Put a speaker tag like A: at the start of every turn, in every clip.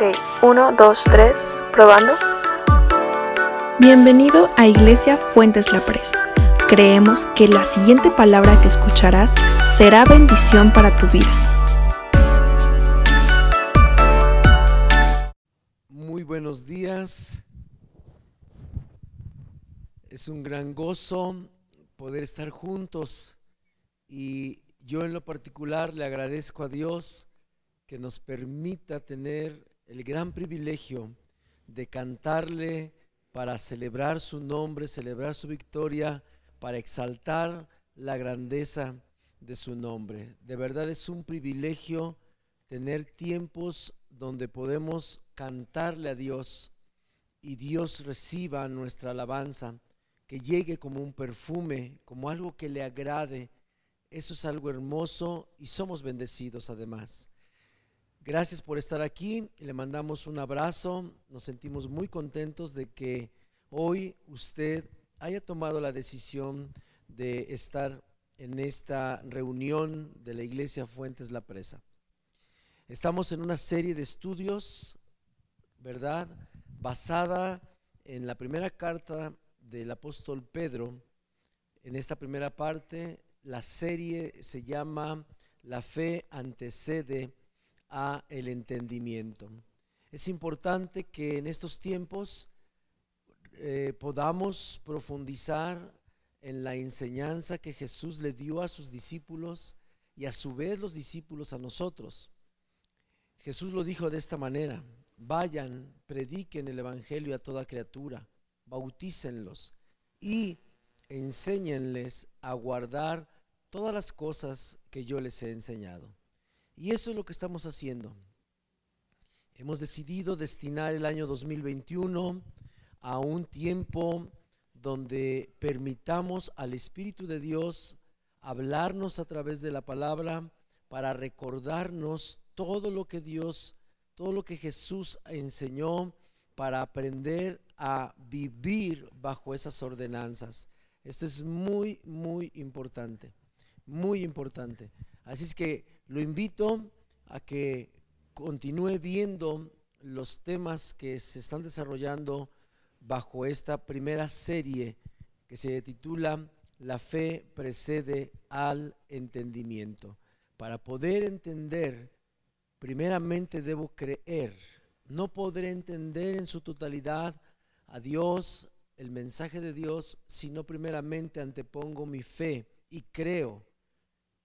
A: Ok, uno, dos, tres, probando.
B: Bienvenido a Iglesia Fuentes La Presa. Creemos que la siguiente palabra que escucharás será bendición para tu vida.
C: Muy buenos días. Es un gran gozo poder estar juntos y yo en lo particular le agradezco a Dios que nos permita tener el gran privilegio de cantarle para celebrar su nombre, celebrar su victoria, para exaltar la grandeza de su nombre. De verdad es un privilegio tener tiempos donde podemos cantarle a Dios y Dios reciba nuestra alabanza, que llegue como un perfume, como algo que le agrade. Eso es algo hermoso y somos bendecidos además. Gracias por estar aquí. Le mandamos un abrazo. Nos sentimos muy contentos de que hoy usted haya tomado la decisión de estar en esta reunión de la Iglesia Fuentes La Presa. Estamos en una serie de estudios, ¿verdad? Basada en la primera carta del apóstol Pedro. En esta primera parte, la serie se llama La fe antecede a el entendimiento. Es importante que en estos tiempos eh, podamos profundizar en la enseñanza que Jesús le dio a sus discípulos y a su vez los discípulos a nosotros. Jesús lo dijo de esta manera, vayan, prediquen el Evangelio a toda criatura, bautícenlos y enséñenles a guardar todas las cosas que yo les he enseñado. Y eso es lo que estamos haciendo. Hemos decidido destinar el año 2021 a un tiempo donde permitamos al Espíritu de Dios hablarnos a través de la palabra para recordarnos todo lo que Dios, todo lo que Jesús enseñó para aprender a vivir bajo esas ordenanzas. Esto es muy, muy importante, muy importante. Así es que lo invito a que continúe viendo los temas que se están desarrollando bajo esta primera serie que se titula La fe precede al entendimiento. Para poder entender, primeramente debo creer. No podré entender en su totalidad a Dios, el mensaje de Dios, sino primeramente antepongo mi fe y creo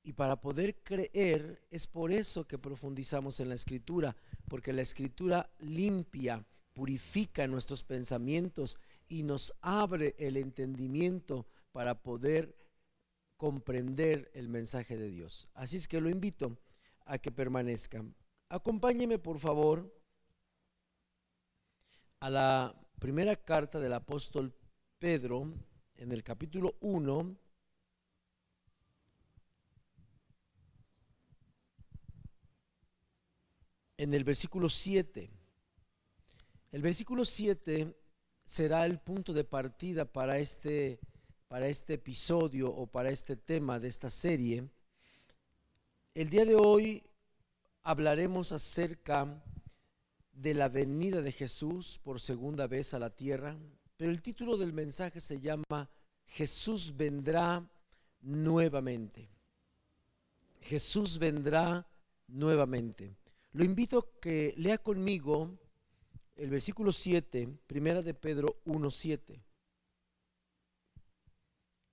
C: y para poder creer es por eso que profundizamos en la escritura, porque la escritura limpia, purifica nuestros pensamientos y nos abre el entendimiento para poder comprender el mensaje de Dios. Así es que lo invito a que permanezcan. Acompáñeme por favor a la primera carta del apóstol Pedro en el capítulo 1 en el versículo 7. El versículo 7 será el punto de partida para este, para este episodio o para este tema de esta serie. El día de hoy hablaremos acerca de la venida de Jesús por segunda vez a la tierra, pero el título del mensaje se llama Jesús vendrá nuevamente. Jesús vendrá nuevamente. Lo invito a que lea conmigo el versículo 7, primera de Pedro 1.7.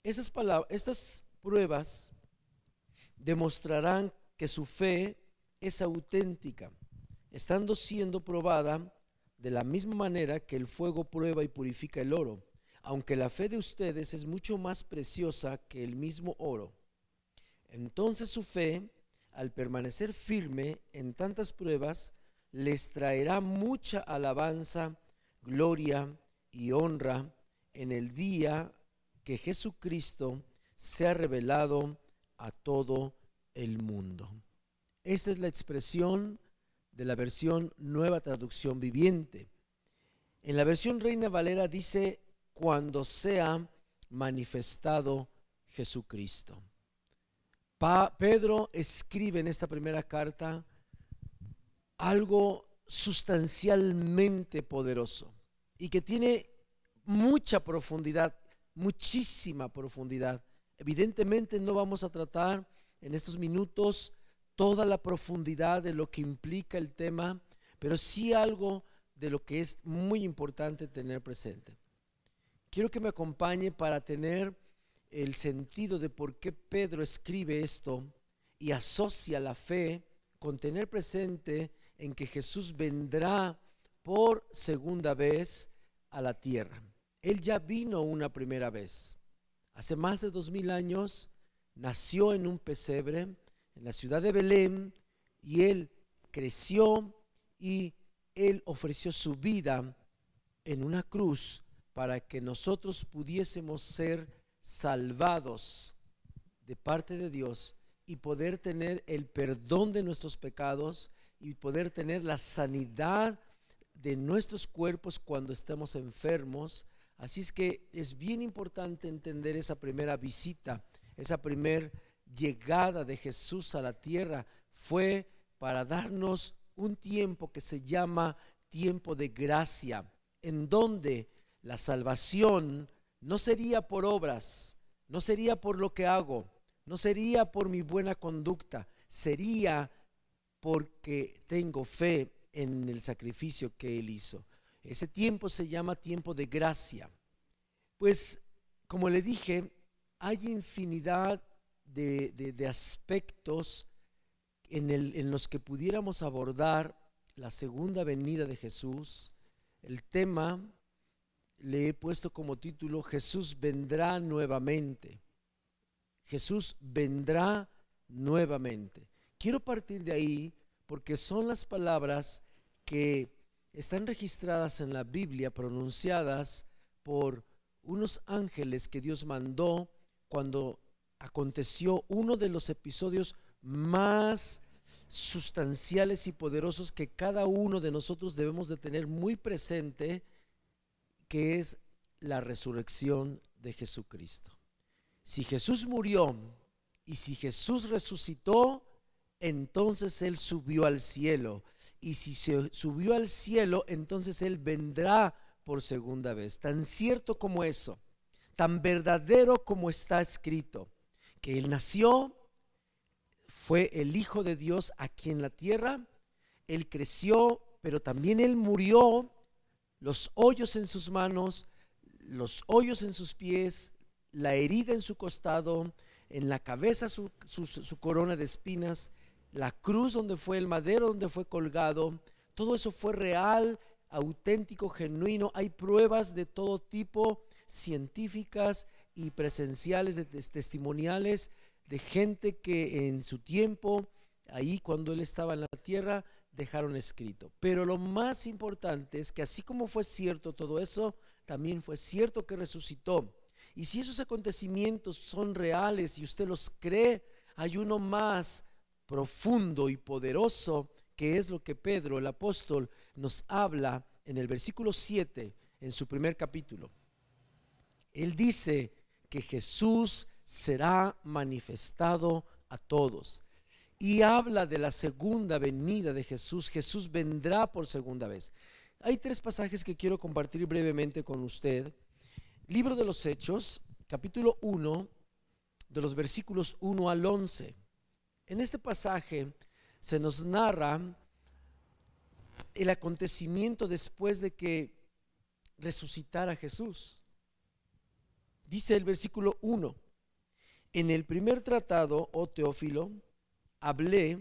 C: Esas palabras, estas pruebas demostrarán que su fe es auténtica, estando siendo probada de la misma manera que el fuego prueba y purifica el oro, aunque la fe de ustedes es mucho más preciosa que el mismo oro. Entonces su fe al permanecer firme en tantas pruebas, les traerá mucha alabanza, gloria y honra en el día que Jesucristo sea revelado a todo el mundo. Esta es la expresión de la versión Nueva Traducción Viviente. En la versión Reina Valera dice, cuando sea manifestado Jesucristo. Pedro escribe en esta primera carta algo sustancialmente poderoso y que tiene mucha profundidad, muchísima profundidad. Evidentemente no vamos a tratar en estos minutos toda la profundidad de lo que implica el tema, pero sí algo de lo que es muy importante tener presente. Quiero que me acompañe para tener el sentido de por qué Pedro escribe esto y asocia la fe con tener presente en que Jesús vendrá por segunda vez a la tierra. Él ya vino una primera vez. Hace más de dos mil años nació en un pesebre en la ciudad de Belén y él creció y él ofreció su vida en una cruz para que nosotros pudiésemos ser salvados de parte de Dios y poder tener el perdón de nuestros pecados y poder tener la sanidad de nuestros cuerpos cuando estemos enfermos. Así es que es bien importante entender esa primera visita, esa primera llegada de Jesús a la tierra fue para darnos un tiempo que se llama tiempo de gracia, en donde la salvación no sería por obras, no sería por lo que hago, no sería por mi buena conducta, sería porque tengo fe en el sacrificio que Él hizo. Ese tiempo se llama tiempo de gracia. Pues, como le dije, hay infinidad de, aspectos en, el, en los que pudiéramos abordar la segunda venida de Jesús. El tema le he puesto como título Jesús vendrá nuevamente. Jesús vendrá nuevamente. Quiero partir de ahí porque son las palabras que están registradas en la Biblia, pronunciadas por unos ángeles que Dios mandó cuando aconteció uno de los episodios más sustanciales y poderosos que cada uno de nosotros debemos de tener muy presente, que es la resurrección de Jesucristo. Si Jesús murió y si Jesús resucitó, entonces Él subió al cielo. Y si se subió al cielo, entonces Él vendrá por segunda vez. Tan cierto como eso, tan verdadero como está escrito que Él nació, fue el Hijo de Dios aquí en la tierra, Él creció, pero también Él murió, los hoyos en sus manos, los hoyos en sus pies, la herida en su costado, en la cabeza su, su corona de espinas, la cruz donde fue el madero donde fue colgado, todo eso fue real, auténtico, genuino. Hay pruebas de todo tipo, científicas, y presenciales, de testimoniales de gente que en su tiempo, ahí cuando él estaba en la tierra, dejaron escrito. Pero lo más importante es que así como fue cierto todo eso, también fue cierto que resucitó. Y si esos acontecimientos son reales y usted los cree, hay uno más profundo y poderoso que es lo que Pedro, el apóstol, nos habla en el versículo 7, en su primer capítulo. Él dice, que Jesús será manifestado a todos. Y habla de la segunda venida de Jesús. Jesús vendrá por segunda vez. Hay tres pasajes que quiero compartir brevemente con usted. Libro de los Hechos, capítulo 1, de los versículos 1 al 11. En este pasaje se nos narra el acontecimiento después de que resucitara Jesús. Dice el versículo 1, en el primer tratado, oh Teófilo, hablé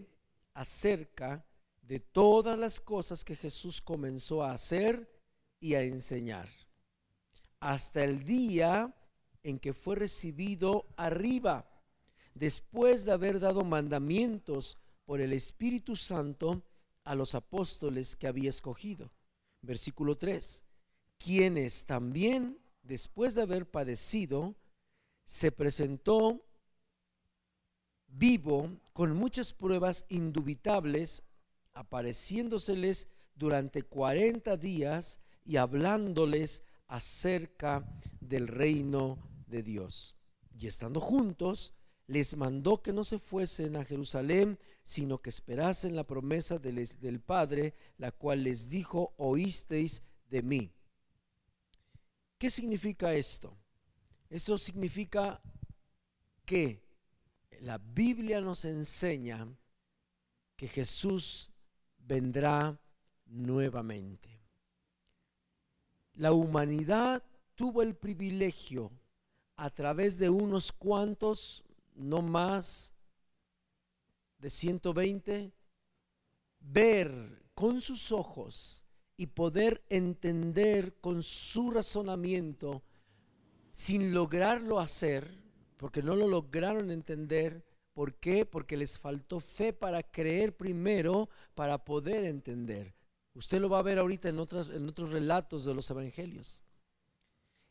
C: acerca de todas las cosas que Jesús comenzó a hacer y a enseñar, hasta el día en que fue recibido arriba, después de haber dado mandamientos por el Espíritu Santo a los apóstoles que había escogido. Versículo 3, quienes también después de haber padecido, se presentó vivo con muchas pruebas indubitables, apareciéndoseles durante 40 días y hablándoles acerca del reino de Dios. Y estando juntos, les mandó que no se fuesen a Jerusalén, sino que esperasen la promesa del, del Padre, la cual les dijo, oísteis de mí. ¿Qué significa esto? Esto significa que la Biblia nos enseña que Jesús vendrá nuevamente. La humanidad tuvo el privilegio a través de unos cuantos, no más de 120, ver con sus ojos y poder entender con su razonamiento, sin lograrlo hacer, porque no lo lograron entender. ¿Por qué? Porque les faltó fe para creer primero, para poder entender. Usted lo va a ver ahorita en, en otros relatos de los evangelios.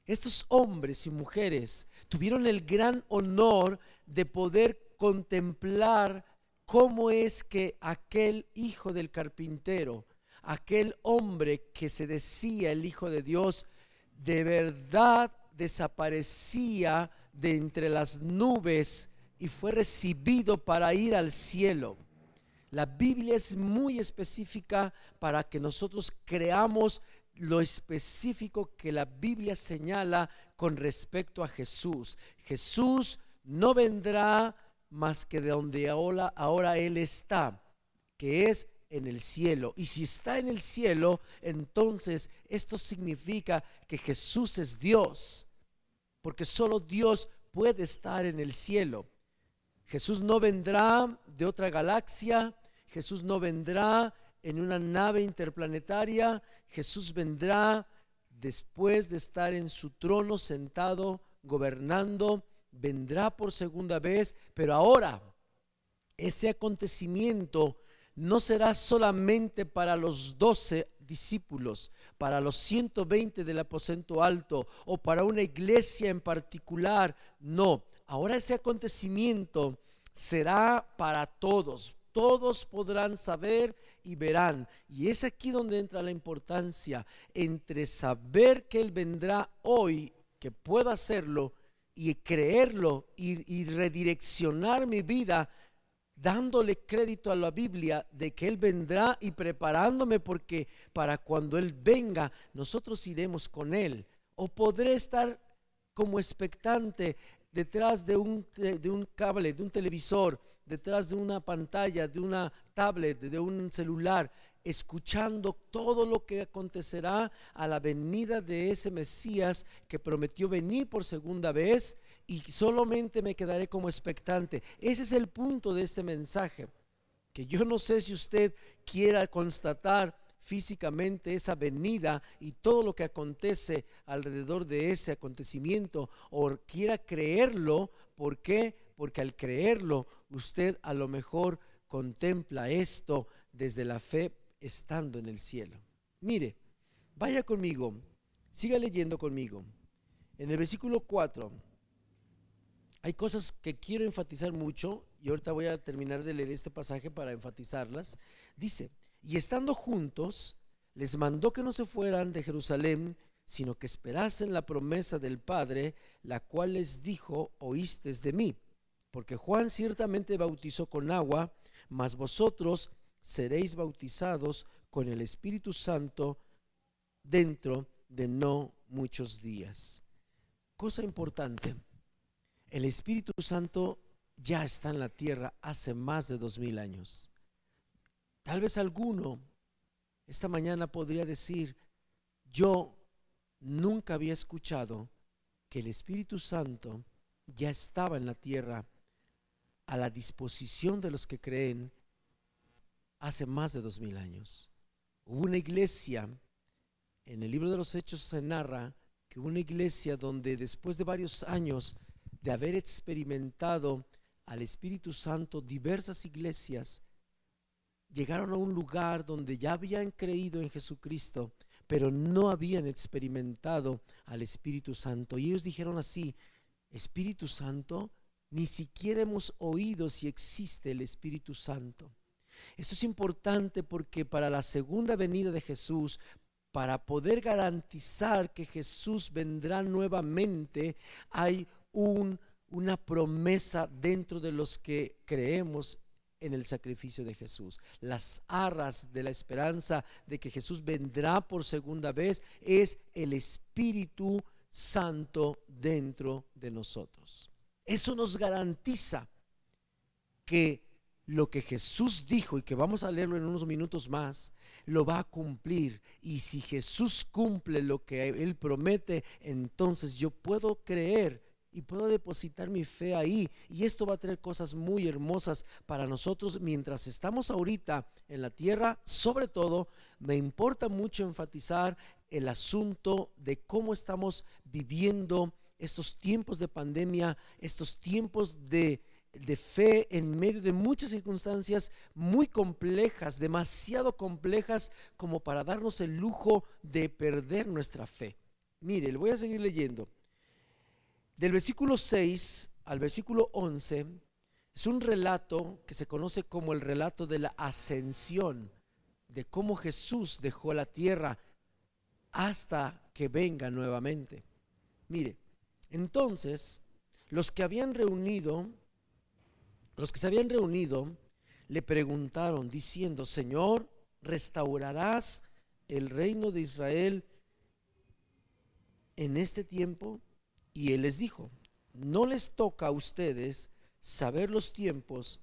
C: Estos hombres y mujeres tuvieron el gran honor de poder contemplar cómo es que aquel hijo del carpintero, aquel hombre que se decía el Hijo de Dios, de verdad desaparecía de entre las nubes y fue recibido para ir al cielo. La Biblia es muy específica para que nosotros creamos lo específico que la Biblia señala con respecto a Jesús. Jesús no vendrá más que de donde ahora, Él está, que es en el cielo. Y si está en el cielo, entonces esto significa que Jesús es Dios, porque solo Dios puede estar en el cielo. Jesús no vendrá de otra galaxia, Jesús no vendrá en una nave interplanetaria, Jesús vendrá después de estar en su trono sentado, gobernando, vendrá por segunda vez, pero ahora ese acontecimiento no será solamente para los doce discípulos, para los 120 del aposento alto o para una iglesia en particular. No, ahora ese acontecimiento será para todos. Todos podrán saber y verán. Y es aquí donde entra la importancia entre saber que Él vendrá hoy, que pueda hacerlo, y creerlo y, y redireccionar mi vida dándole crédito a la Biblia de que Él vendrá y preparándome porque para cuando Él venga nosotros iremos con Él. O podré estar como expectante detrás de un, de, un cable, de un televisor, detrás de una pantalla, de una tablet, de un celular, escuchando todo lo que acontecerá a la venida de ese Mesías que prometió venir por segunda vez y solamente me quedaré como expectante. Ese es el punto de este mensaje, que yo no sé si usted quiera constatar físicamente esa venida y todo lo que acontece alrededor de ese acontecimiento o quiera creerlo, ¿por qué? Porque al creerlo usted a lo mejor contempla esto desde la fe estando en el cielo. Mire, vaya conmigo, siga leyendo conmigo. En el versículo 4 hay cosas que quiero enfatizar mucho y ahorita voy a terminar de leer este pasaje para enfatizarlas. Dice, y estando juntos, les mandó que no se fueran de Jerusalén, sino que esperasen la promesa del Padre, la cual les dijo, oístes de mí. Porque Juan ciertamente bautizó con agua, mas vosotros seréis bautizados con el Espíritu Santo dentro de no muchos días. Cosa importante el Espíritu Santo ya está en la tierra hace más de dos mil años. Tal vez alguno esta mañana podría decir, yo nunca había escuchado que el Espíritu Santo ya estaba en la tierra a la disposición de los que creen hace más de dos mil años. Hubo una iglesia, en el libro de los Hechos se narra que hubo una iglesia donde después de varios años de haber experimentado al Espíritu Santo, diversas iglesias llegaron a un lugar donde ya habían creído en Jesucristo, pero no habían experimentado al Espíritu Santo. Y ellos dijeron así, Espíritu Santo, ni siquiera hemos oído si existe el Espíritu Santo. Esto es importante porque para la segunda venida de Jesús, para poder garantizar que Jesús vendrá nuevamente, hay un una promesa dentro de los que creemos en el sacrificio de Jesús. Las arras de la esperanza de que Jesús vendrá por segunda vez es el Espíritu Santo dentro de nosotros. Eso nos garantiza que lo que Jesús dijo y que vamos a leerlo en unos minutos más, lo va a cumplir. Y si Jesús cumple lo que Él promete, entonces yo puedo creer y puedo depositar mi fe ahí. Y esto va a tener cosas muy hermosas para nosotros mientras estamos ahorita en la tierra. Sobre todo, me importa mucho enfatizar el asunto de cómo estamos viviendo estos tiempos de pandemia, estos tiempos de, de fe en medio de muchas circunstancias muy complejas, demasiado complejas como para darnos el lujo de perder nuestra fe. Mire, le voy a seguir leyendo. Del versículo 6 al versículo 11 es un relato que se conoce como el relato de la ascensión, de cómo Jesús dejó la tierra hasta que venga nuevamente. Mire, entonces los que habían reunido, los que se habían reunido, le preguntaron diciendo, Señor, ¿restaurarás el reino de Israel en este tiempo? Y él les dijo, no les toca a ustedes saber los tiempos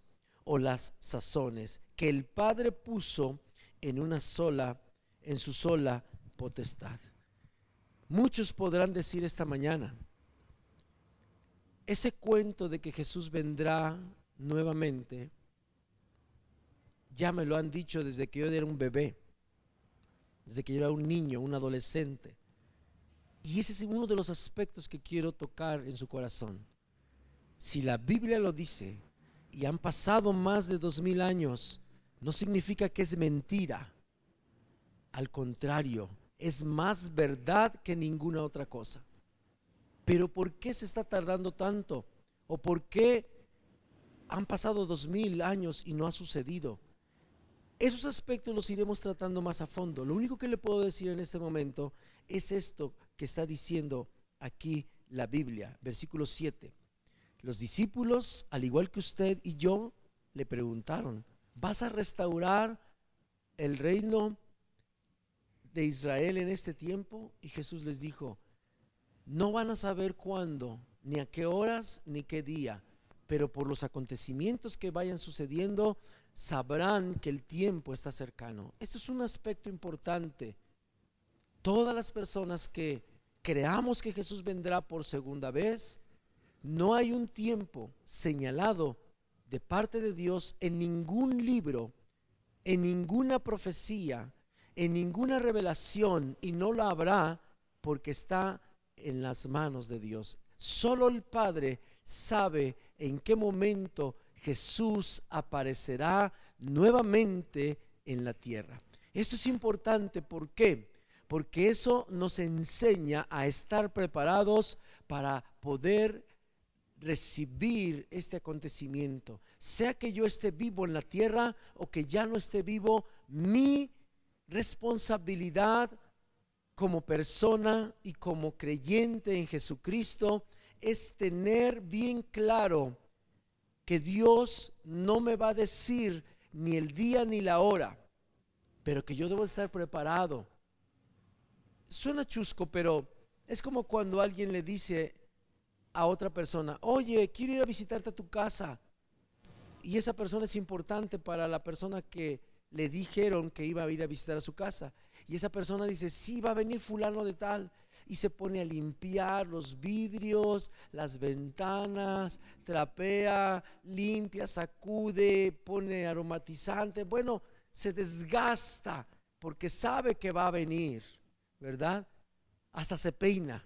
C: o las sazones que el Padre puso en una sola, en su sola potestad. Muchos podrán decir esta mañana, ese cuento de que Jesús vendrá nuevamente, ya me lo han dicho desde que yo era un bebé, desde que yo era un niño, un adolescente. Y ese es uno de los aspectos que quiero tocar en su corazón. Si la Biblia lo dice y han pasado más de dos mil años, no significa que es mentira. Al contrario, es más verdad que ninguna otra cosa. Pero ¿por qué se está tardando tanto? ¿O por qué han pasado dos mil años y no ha sucedido? Esos aspectos los iremos tratando más a fondo. Lo único que le puedo decir en este momento es esto que está diciendo aquí la Biblia, versículo 7. Los discípulos, al igual que usted y yo, le preguntaron, ¿vas a restaurar el reino de Israel en este tiempo? Y Jesús les dijo, no van a saber cuándo, ni a qué horas, ni qué día, pero por los acontecimientos que vayan sucediendo, sabrán que el tiempo está cercano. Esto es un aspecto importante todas las personas que creamos que Jesús vendrá por segunda vez, no hay un tiempo señalado de parte de Dios en ningún libro, en ninguna profecía, en ninguna revelación, y no la habrá porque está en las manos de Dios. Solo el Padre sabe en qué momento Jesús aparecerá nuevamente en la tierra. Esto es importante, ¿por qué? Porque eso nos enseña a estar preparados para poder recibir este acontecimiento. Sea que yo esté vivo en la tierra o que ya no esté vivo, mi responsabilidad como persona y como creyente en Jesucristo es tener bien claro que Dios no me va a decir ni el día ni la hora, pero que yo debo estar preparado suena chusco, pero es como cuando alguien le dice a otra persona, oye, quiero ir a visitarte a tu casa. Y esa persona es importante para la persona que le dijeron que iba a ir a visitar a su casa. Y esa persona dice, sí, va a venir fulano de tal. Y se pone a limpiar los vidrios, las ventanas, trapea, limpia, sacude, pone aromatizante. Bueno, se desgasta porque sabe que va a venir. ¿Verdad? Hasta se peina.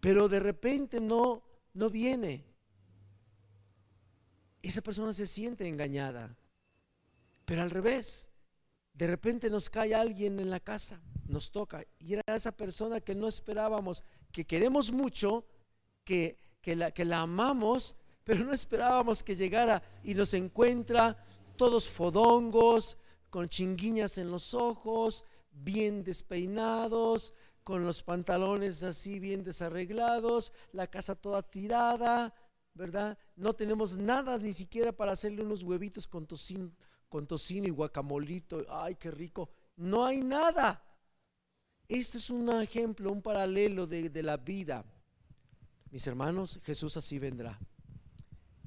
C: Pero de repente no, no viene. Esa persona se siente engañada. Pero al revés, de repente nos cae alguien en la casa, nos toca. Y era esa persona que no esperábamos, que queremos mucho, que, que, la, que la amamos, pero no esperábamos que llegara y nos encuentra todos fodongos, con chinguiñas en los ojos, bien despeinados, con los pantalones así bien desarreglados, la casa toda tirada, ¿verdad? No tenemos nada ni siquiera para hacerle unos huevitos con tocino, con tocino y guacamolito. Ay, qué rico. No hay nada. Este es un ejemplo, un paralelo de, de la vida. Mis hermanos, Jesús así vendrá.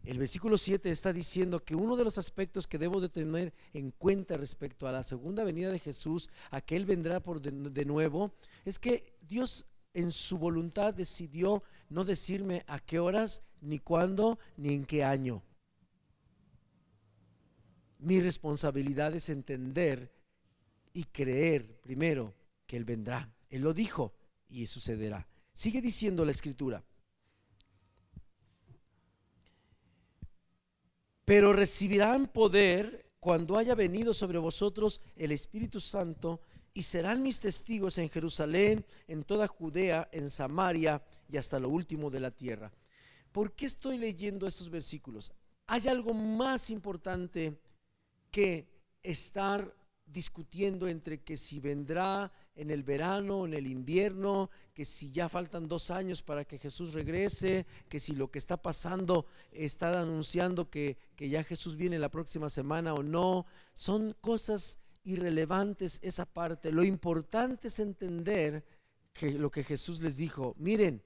C: El versículo 7 está diciendo que uno de los aspectos que debo de tener en cuenta respecto a la segunda venida de Jesús, a que Él vendrá por de, de nuevo, es que Dios en su voluntad decidió no decirme a qué horas, ni cuándo, ni en qué año. Mi responsabilidad es entender y creer primero que Él vendrá. Él lo dijo y sucederá. Sigue diciendo la escritura. Pero recibirán poder cuando haya venido sobre vosotros el Espíritu Santo y serán mis testigos en Jerusalén, en toda Judea, en Samaria y hasta lo último de la tierra. ¿Por qué estoy leyendo estos versículos? Hay algo más importante que estar discutiendo entre que si vendrá en el verano, en el invierno, que si ya faltan dos años para que Jesús regrese, que si lo que está pasando está anunciando que, que ya Jesús viene la próxima semana o no. Son cosas irrelevantes esa parte. Lo importante es entender que lo que Jesús les dijo, miren,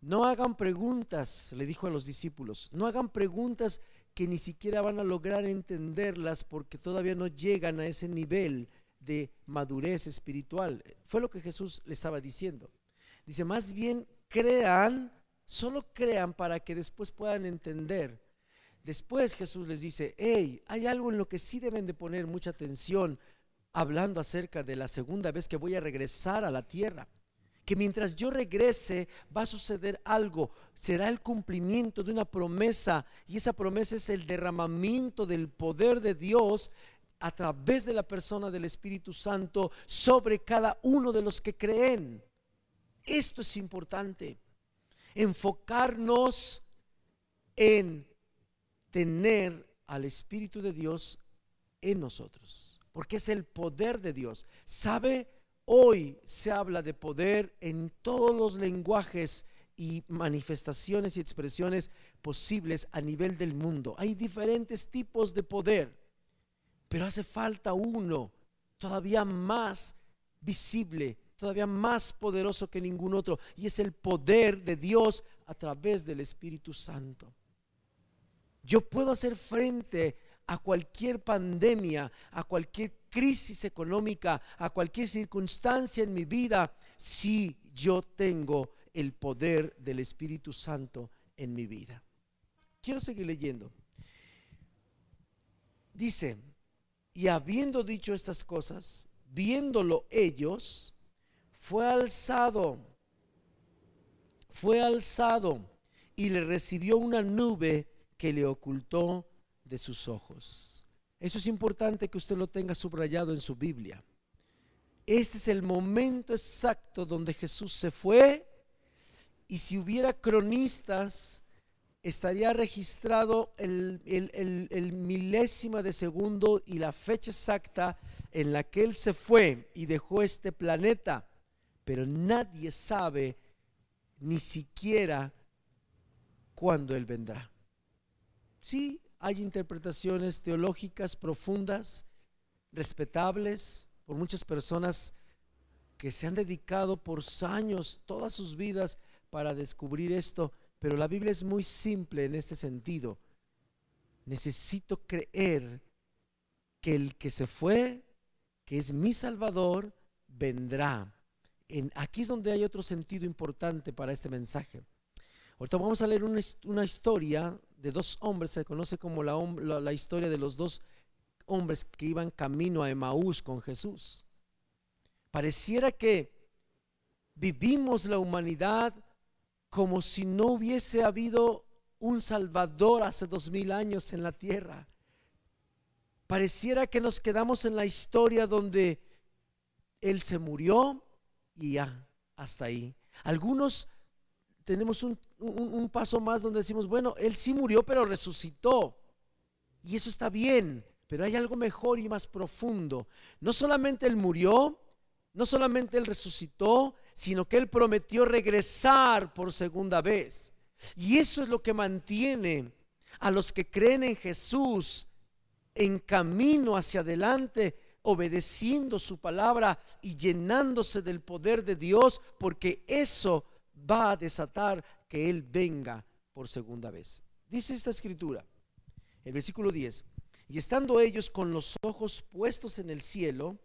C: no hagan preguntas, le dijo a los discípulos, no hagan preguntas que ni siquiera van a lograr entenderlas porque todavía no llegan a ese nivel de madurez espiritual. Fue lo que Jesús le estaba diciendo. Dice, más bien crean, solo crean para que después puedan entender. Después Jesús les dice, hey, hay algo en lo que sí deben de poner mucha atención hablando acerca de la segunda vez que voy a regresar a la tierra que mientras yo regrese va a suceder algo, será el cumplimiento de una promesa y esa promesa es el derramamiento del poder de Dios a través de la persona del Espíritu Santo sobre cada uno de los que creen. Esto es importante, enfocarnos en tener al Espíritu de Dios en nosotros, porque es el poder de Dios. ¿Sabe? Hoy se habla de poder en todos los lenguajes y manifestaciones y expresiones posibles a nivel del mundo. Hay diferentes tipos de poder, pero hace falta uno todavía más visible, todavía más poderoso que ningún otro, y es el poder de Dios a través del Espíritu Santo. Yo puedo hacer frente a cualquier pandemia, a cualquier crisis económica, a cualquier circunstancia en mi vida, si yo tengo el poder del Espíritu Santo en mi vida. Quiero seguir leyendo. Dice, y habiendo dicho estas cosas, viéndolo ellos, fue alzado, fue alzado y le recibió una nube que le ocultó de sus ojos. Eso es importante que usted lo tenga subrayado en su Biblia. Este es el momento exacto donde Jesús se fue y si hubiera cronistas estaría registrado el, el, milésima de segundo y la fecha exacta en la que Él se fue y dejó este planeta, pero nadie sabe ni siquiera cuándo Él vendrá. Sí, hay interpretaciones teológicas profundas, respetables por muchas personas que se han dedicado por años, todas sus vidas, para descubrir esto, pero la Biblia es muy simple en este sentido. Necesito creer que el que se fue, que es mi Salvador, vendrá. En, aquí es donde hay otro sentido importante para este mensaje. Ahorita vamos a leer una, una historia de dos hombres, se conoce como la, la, historia de los dos hombres que iban camino a Emaús con Jesús. Pareciera que vivimos la humanidad como si no hubiese habido un Salvador hace dos mil años en la tierra. Pareciera que nos quedamos en la historia donde Él se murió y ya, hasta ahí. Algunos tenemos un, paso más donde decimos, bueno, Él sí murió, pero resucitó. Y eso está bien, pero hay algo mejor y más profundo. No solamente Él murió, No solamente Él resucitó, sino que Él prometió regresar por segunda vez. Y eso es lo que mantiene a los que creen en Jesús en camino hacia adelante, obedeciendo su palabra y llenándose del poder de Dios, porque eso va a desatar que Él venga por segunda vez. Dice esta escritura, el versículo 10, y estando ellos con los ojos puestos en el cielo,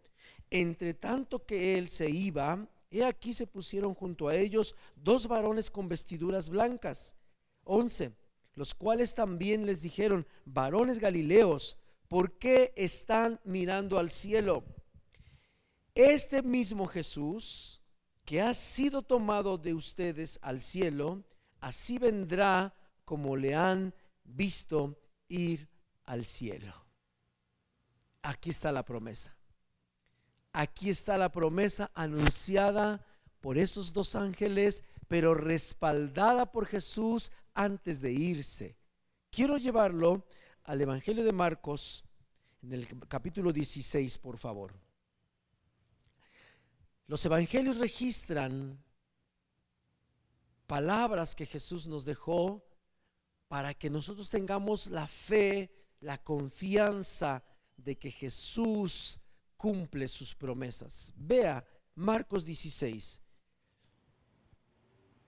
C: entre tanto que Él se iba, he aquí se pusieron junto a ellos dos varones con vestiduras blancas. 11 los cuales también les dijeron, varones galileos, ¿por qué están mirando al cielo? Este mismo Jesús, que ha sido tomado de ustedes al cielo, así vendrá como le han visto ir al cielo. Aquí está la promesa. Aquí está la promesa anunciada por esos dos ángeles, pero respaldada por Jesús antes de irse. Quiero llevarlo al Evangelio de Marcos, en el capítulo 16, por favor. Los evangelios registran palabras que Jesús nos dejó para que nosotros tengamos la fe, la confianza de que Jesús cumple sus promesas. Vea Marcos 16.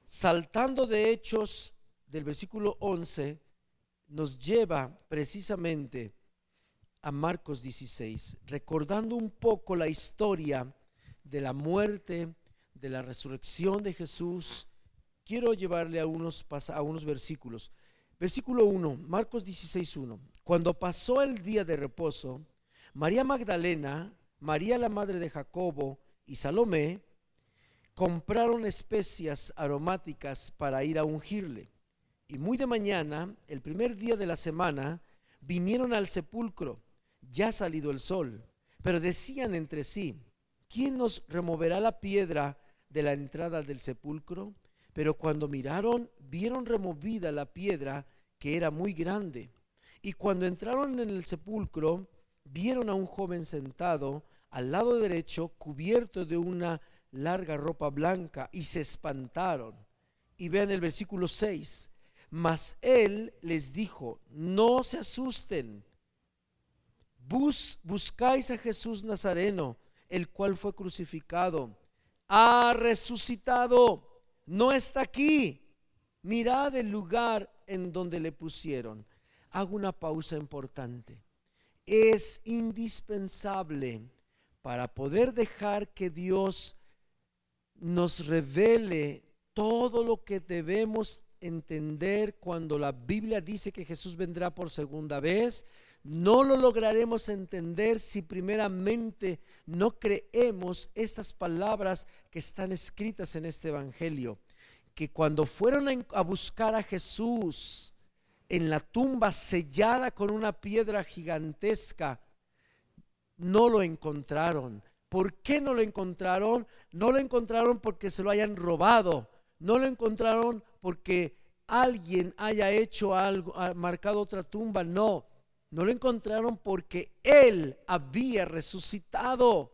C: Saltando de hechos del versículo 11 nos lleva precisamente a Marcos 16, recordando un poco la historia de la muerte, de la resurrección de Jesús. Quiero llevarle a unos, a unos versículos. Versículo 1, Marcos 16, 1. Cuando pasó el día de reposo, María Magdalena, María la madre de Jacobo y Salomé compraron especias aromáticas para ir a ungirle. Y muy de mañana, el primer día de la semana, vinieron al sepulcro, ya salido el sol, pero decían entre sí, ¿quién nos removerá la piedra de la entrada del sepulcro? Pero cuando miraron, vieron removida la piedra que era muy grande. Y cuando entraron en el sepulcro, vieron a un joven sentado al lado derecho, cubierto de una larga ropa blanca, y se espantaron. Y vean el versículo 6. Mas él les dijo, no se asusten, Bus, buscáis a Jesús Nazareno, el cual fue crucificado, ha resucitado, no está aquí. Mirad el lugar en donde le pusieron. Hago una pausa importante. Es indispensable para poder dejar que Dios nos revele todo lo que debemos entender cuando la Biblia dice que Jesús vendrá por segunda vez, no lo lograremos entender si primeramente no creemos estas palabras que están escritas en este Evangelio. Que cuando fueron a buscar a Jesús en la tumba sellada con una piedra gigantesca, no lo encontraron. ¿Por qué no lo encontraron? No lo encontraron porque se lo hayan robado. No lo encontraron porque alguien haya hecho algo, marcado otra tumba. No, no lo encontraron porque Él había resucitado.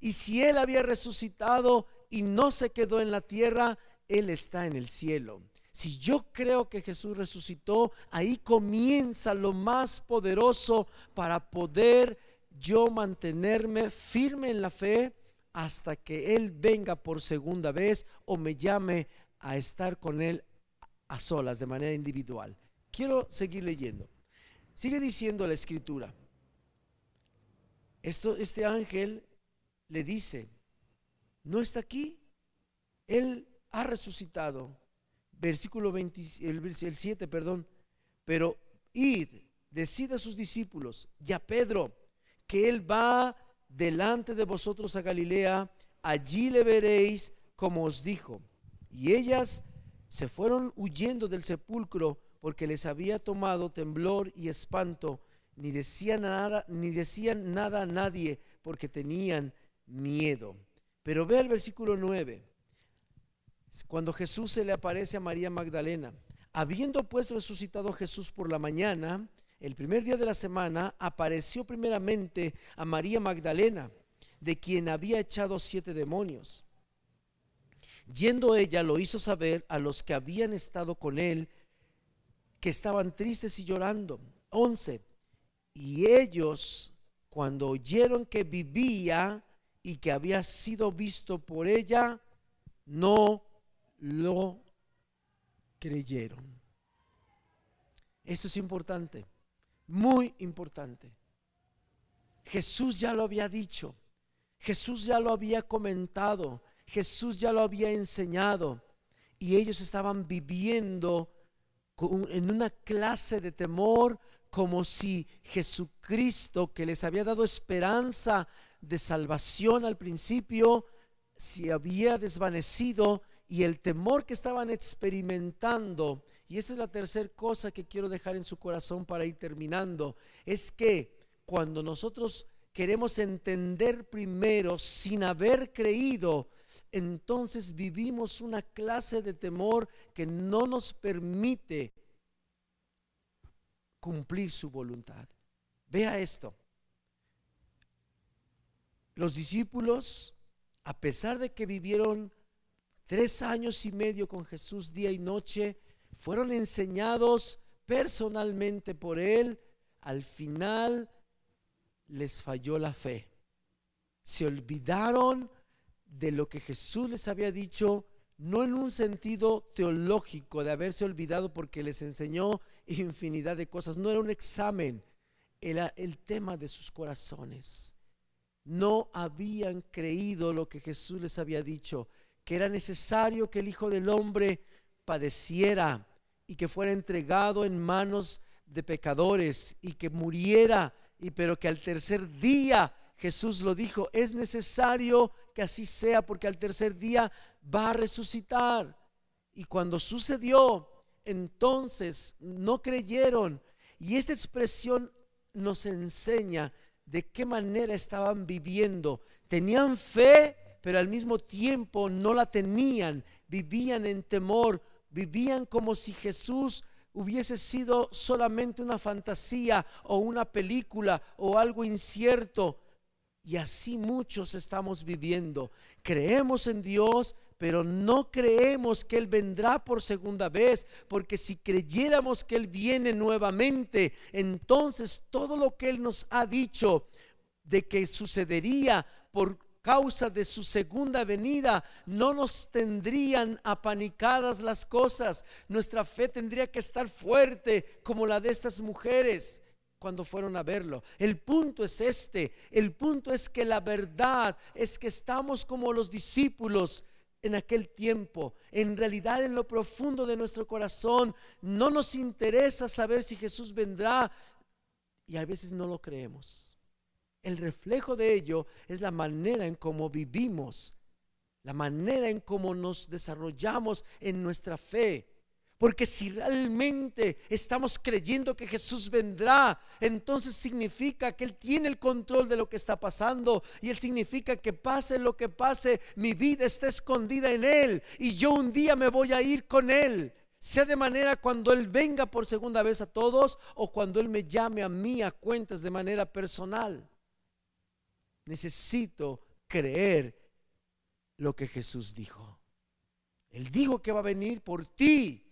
C: Y si Él había resucitado y no se quedó en la tierra, Él está en el cielo. Si yo creo que Jesús resucitó, ahí comienza lo más poderoso para poder yo mantenerme firme en la fe hasta que Él venga por segunda vez o me llame a estar con Él a solas, de manera individual. Quiero seguir leyendo. Sigue diciendo la escritura. Esto, este ángel le dice, no está aquí, Él ha resucitado. Versículo 20, el, el 7, perdón. Pero id, decid a sus discípulos y a Pedro que Él va delante de vosotros a Galilea, allí le veréis como os dijo. Y ellas se fueron huyendo del sepulcro porque les había tomado temblor y espanto, ni decían nada, ni decían nada a nadie porque tenían miedo. Pero ve el versículo 9. Cuando Jesús se le aparece a María Magdalena, habiendo pues resucitado Jesús por la mañana, el primer día de la semana apareció primeramente a María Magdalena, de quien había echado siete demonios. Yendo ella lo hizo saber a los que habían estado con él, que estaban tristes y llorando. 11. Y ellos, cuando oyeron que vivía y que había sido visto por ella, no lo creyeron. Esto es importante, muy importante. Jesús ya lo había dicho, Jesús ya lo había comentado, Jesús ya lo había enseñado y ellos estaban viviendo en una clase de temor como si Jesucristo, que les había dado esperanza de salvación al principio, se había desvanecido y el temor que estaban experimentando, y esa es la tercera cosa que quiero dejar en su corazón para ir terminando, es que cuando nosotros queremos entender primero sin haber creído, entonces vivimos una clase de temor que no nos permite cumplir su voluntad. Vea esto. Los discípulos, a pesar de que vivieron tres años y medio con Jesús día y noche, fueron enseñados personalmente por Él, al final les falló la fe. Se olvidaron de lo que Jesús les había dicho, no en un sentido teológico de haberse olvidado porque les enseñó infinidad de cosas, no era un examen, era el tema de sus corazones. No habían creído lo que Jesús les había dicho, que era necesario que el Hijo del Hombre padeciera y que fuera entregado en manos de pecadores y que muriera, y pero que al tercer día Jesús lo dijo, es necesario que así sea porque al tercer día va a resucitar. Y cuando sucedió, entonces no creyeron. Y esta expresión nos enseña de qué manera estaban viviendo. Tenían fe, pero al mismo tiempo no la tenían. Vivían en temor, vivían como si Jesús hubiese sido solamente una fantasía o una película o algo incierto. Y así muchos estamos viviendo. Creemos en Dios, pero no creemos que Él vendrá por segunda vez, porque si creyéramos que Él viene nuevamente, entonces todo lo que Él nos ha dicho de que sucedería por causa de su segunda venida, no nos tendrían apanicadas las cosas. Nuestra fe tendría que estar fuerte como la de estas mujeres cuando fueron a verlo. El punto es este, el punto es que la verdad es que estamos como los discípulos en aquel tiempo. En realidad en lo profundo de nuestro corazón no nos interesa saber si Jesús vendrá y a veces no lo creemos. El reflejo de ello es la manera en cómo vivimos, la manera en cómo nos desarrollamos en nuestra fe. Porque si realmente estamos creyendo que Jesús vendrá, entonces significa que Él tiene el control de lo que está pasando. Y Él significa que pase lo que pase, mi vida está escondida en Él. Y yo un día me voy a ir con Él. Sea de manera cuando Él venga por segunda vez a todos o cuando Él me llame a mí a cuentas de manera personal. Necesito creer lo que Jesús dijo. Él dijo que va a venir por ti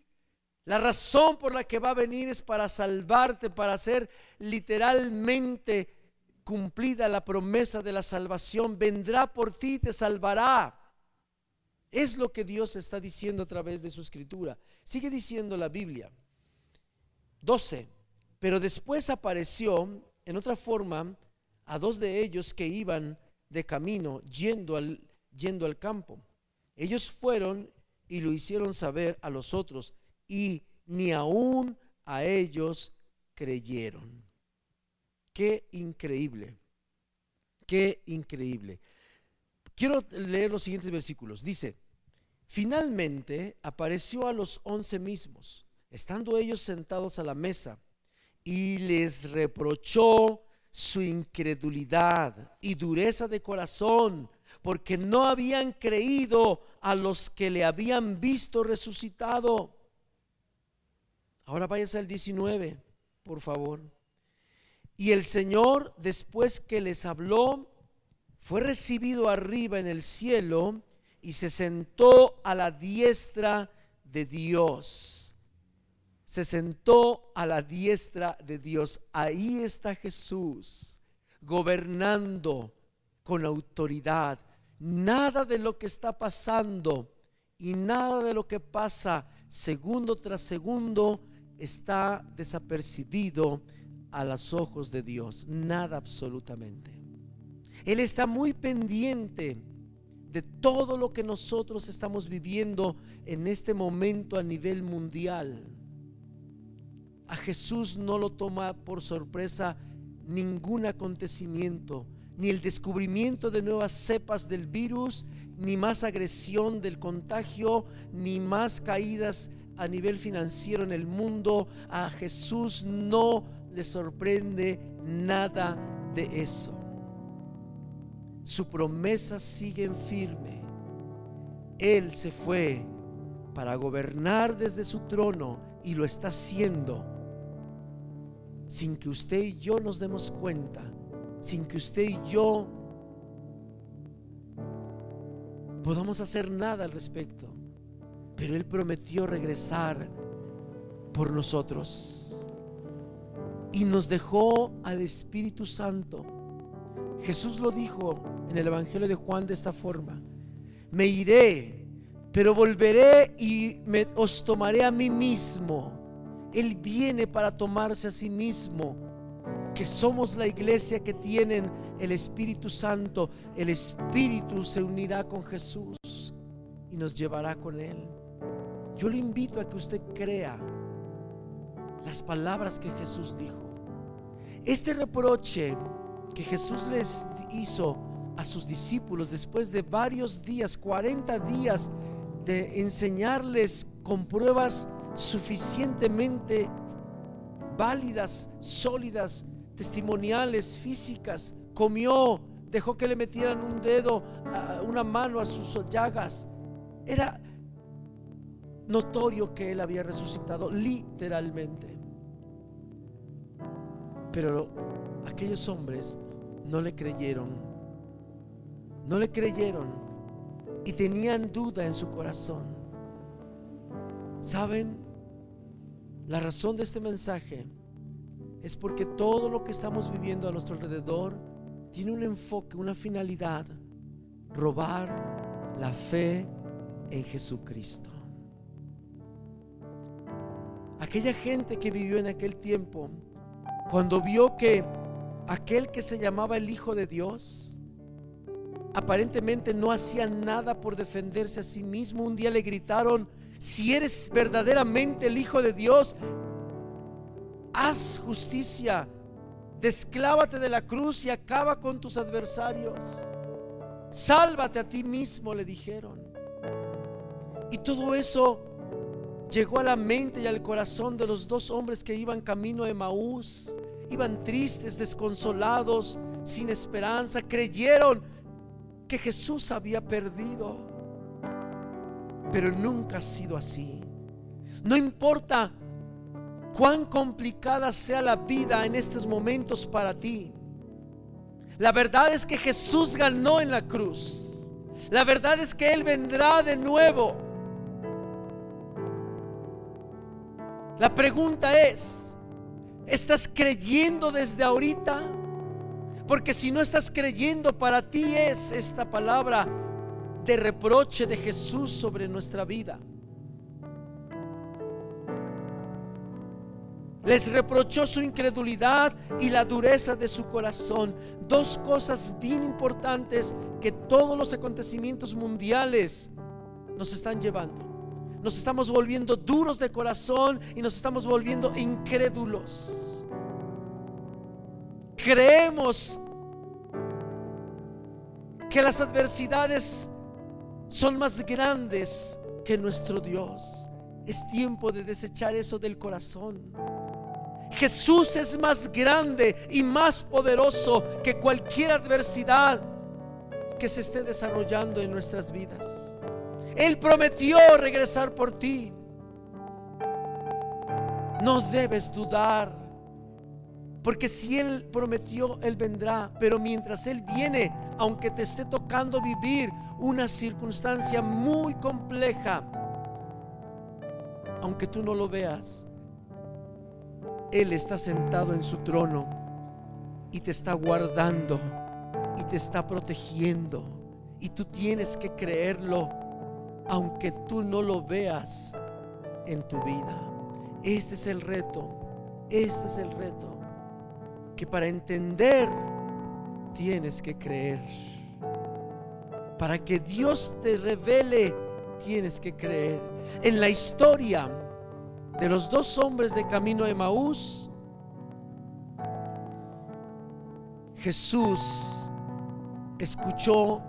C: la razón por la que va a venir es para salvarte, para hacer literalmente cumplida la promesa de la salvación. Vendrá por ti y te salvará. Es lo que Dios está diciendo a través de su escritura. Sigue diciendo la Biblia. 12. Pero después apareció en otra forma a dos de ellos que iban de camino yendo al, yendo al campo. Ellos fueron y lo hicieron saber a los otros y ni aún a ellos creyeron. Qué increíble, qué increíble. Quiero leer los siguientes versículos. Dice, finalmente apareció a los once mismos, estando ellos sentados a la mesa, y les reprochó su incredulidad y dureza de corazón, porque no habían creído a los que le habían visto resucitado. Ahora váyase al 19, por favor. Y el Señor, después que les habló, fue recibido arriba en el cielo y se sentó a la diestra de Dios. Se sentó a la diestra de Dios. Ahí está Jesús, gobernando con autoridad. Nada de lo que está pasando y nada de lo que pasa segundo tras segundo está desapercibido a los ojos de Dios. Nada absolutamente. Él está muy pendiente de todo lo que nosotros estamos viviendo en este momento a nivel mundial. A Jesús no lo toma por sorpresa ningún acontecimiento, ni el descubrimiento de nuevas cepas del virus, ni más agresión del contagio, ni más caídas a nivel financiero en el mundo. A Jesús no le sorprende nada de eso. Su promesa sigue en firme. Él se fue para gobernar desde su trono y lo está haciendo sin que usted y yo nos demos cuenta, sin que usted y yo podamos hacer nada al respecto. Pero Él prometió regresar por nosotros y nos dejó al Espíritu Santo. Jesús lo dijo en el Evangelio de Juan de esta forma. Me iré, pero volveré y me, os tomaré a mí mismo. Él viene para tomarse a sí mismo, que somos la iglesia que tienen el Espíritu Santo. El Espíritu se unirá con Jesús y nos llevará con Él. Yo le invito a que usted crea las palabras que Jesús dijo. Este reproche que Jesús les hizo a sus discípulos después de varios días, 40 días de enseñarles con pruebas suficientemente válidas, sólidas, testimoniales, físicas, comió, dejó que le metieran un dedo, una mano a sus llagas. Era notorio que él había resucitado literalmente. Pero aquellos hombres no le creyeron. No le creyeron y tenían duda en su corazón. ¿Saben? La razón de este mensaje es porque todo lo que estamos viviendo a nuestro alrededor tiene un enfoque, una finalidad, robar la fe en Jesucristo. Aquella gente que vivió en aquel tiempo, cuando vio que aquel que se llamaba el Hijo de Dios, aparentemente no hacía nada por defenderse a sí mismo, un día le gritaron, si eres verdaderamente el Hijo de Dios, haz justicia, desclávate de la cruz y acaba con tus adversarios. Sálvate a ti mismo, le dijeron. Y todo eso llegó a la mente y al corazón de los dos hombres que iban camino de Maús. Iban tristes, desconsolados, sin esperanza. Creyeron que Jesús había perdido. Pero nunca ha sido así. No importa cuán complicada sea la vida en estos momentos para ti. La verdad es que Jesús ganó en la cruz. La verdad es que Él vendrá de nuevo. La pregunta es, ¿estás creyendo desde ahorita? Porque si no estás creyendo, para ti es esta palabra de reproche de Jesús sobre nuestra vida. Les reprochó su incredulidad y la dureza de su corazón. Dos cosas bien importantes que todos los acontecimientos mundiales nos están llevando. Nos estamos volviendo duros de corazón y nos estamos volviendo incrédulos. Creemos que las adversidades son más grandes que nuestro Dios. Es tiempo de desechar eso del corazón. Jesús es más grande y más poderoso que cualquier adversidad que se esté desarrollando en nuestras vidas. Él prometió regresar por ti. No debes dudar. Porque si Él prometió, Él vendrá. Pero mientras Él viene, aunque te esté tocando vivir una circunstancia muy compleja, aunque tú no lo veas, Él está sentado en su trono y te está guardando y te está protegiendo. Y tú tienes que creerlo, aunque tú no lo veas en tu vida. Este es el reto, este es el reto, que para entender tienes que creer. Para que Dios te revele, tienes que creer. En la historia de los dos hombres de camino de Maús, Jesús escuchó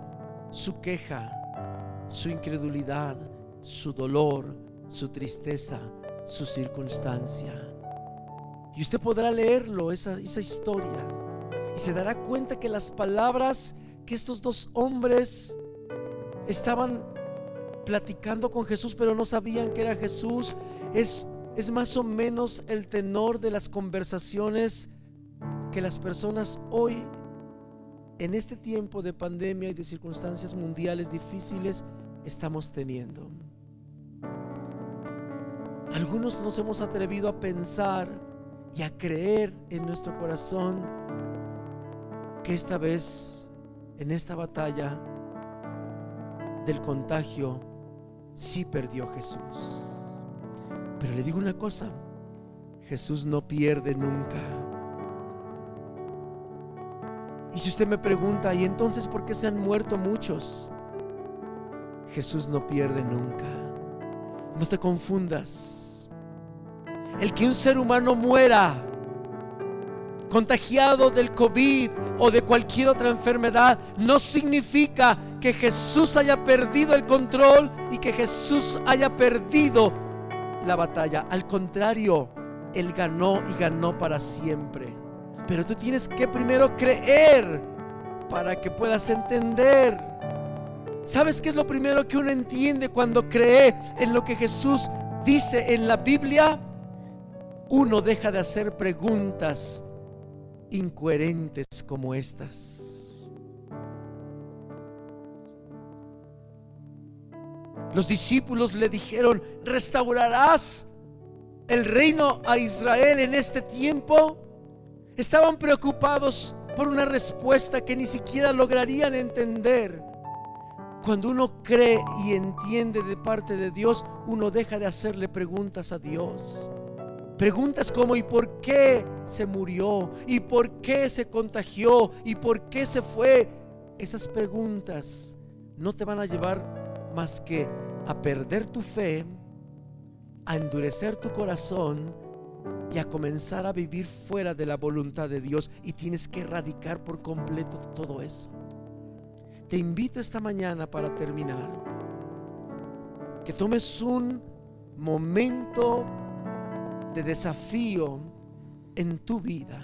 C: su queja, su incredulidad, su dolor, su tristeza, su circunstancia. Y usted podrá leerlo, esa, esa historia, y se dará cuenta que las palabras que estos dos hombres estaban platicando con Jesús, pero no sabían que era Jesús, es, es más o menos el tenor de las conversaciones que las personas hoy, en este tiempo de pandemia y de circunstancias mundiales difíciles, estamos teniendo. Algunos nos hemos atrevido a pensar y a creer en nuestro corazón que esta vez, en esta batalla del contagio, sí perdió Jesús. Pero le digo una cosa, Jesús no pierde nunca. Y si usted me pregunta, ¿y entonces por qué se han muerto muchos? Jesús no pierde nunca. No te confundas. El que un ser humano muera contagiado del COVID o de cualquier otra enfermedad no significa que Jesús haya perdido el control y que Jesús haya perdido la batalla. Al contrario, Él ganó y ganó para siempre. Pero tú tienes que primero creer para que puedas entender. ¿Sabes qué es lo primero que uno entiende cuando cree en lo que Jesús dice en la Biblia? Uno deja de hacer preguntas incoherentes como estas. Los discípulos le dijeron, ¿restaurarás el reino a Israel en este tiempo? Estaban preocupados por una respuesta que ni siquiera lograrían entender. Cuando uno cree y entiende de parte de Dios, uno deja de hacerle preguntas a Dios. Preguntas como ¿y por qué se murió? ¿Y por qué se contagió? ¿Y por qué se fue? Esas preguntas no te van a llevar más que a perder tu fe, a endurecer tu corazón y a comenzar a vivir fuera de la voluntad de Dios y tienes que erradicar por completo todo eso. Te invito esta mañana para terminar que tomes un momento de desafío en tu vida.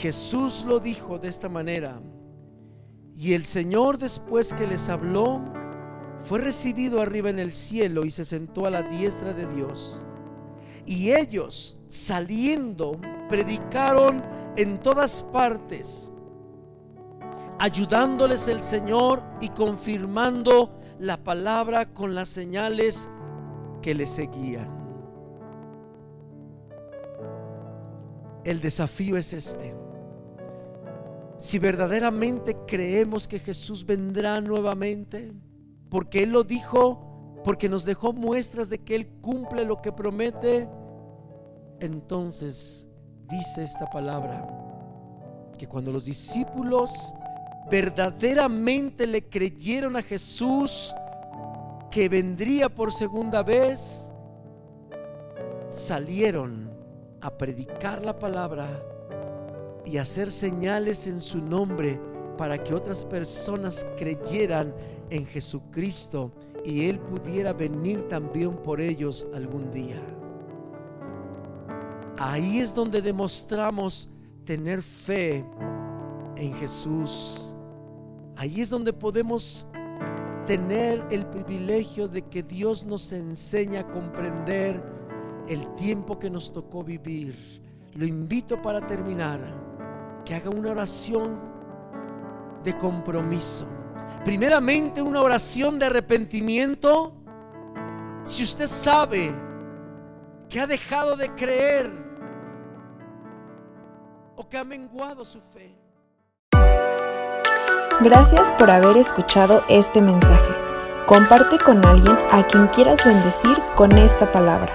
C: Jesús lo dijo de esta manera y el Señor después que les habló fue recibido arriba en el cielo y se sentó a la diestra de Dios. Y ellos, saliendo, predicaron en todas partes, ayudándoles el Señor y confirmando la palabra con las señales que le seguían. El desafío es este. Si verdaderamente creemos que Jesús vendrá nuevamente, porque Él lo dijo porque nos dejó muestras de que Él cumple lo que promete, entonces dice esta palabra, que cuando los discípulos verdaderamente le creyeron a Jesús, que vendría por segunda vez, salieron a predicar la palabra y hacer señales en su nombre para que otras personas creyeran en Jesucristo y Él pudiera venir también por ellos algún día. Ahí es donde demostramos tener fe en Jesús. Ahí es donde podemos tener el privilegio de que Dios nos enseña a comprender el tiempo que nos tocó vivir. Lo invito para terminar, que haga una oración de compromiso. Primeramente una oración de arrepentimiento. Si usted sabe que ha dejado de creer o que ha menguado su fe.
B: Gracias por haber escuchado este mensaje. Comparte con alguien a quien quieras bendecir con esta palabra.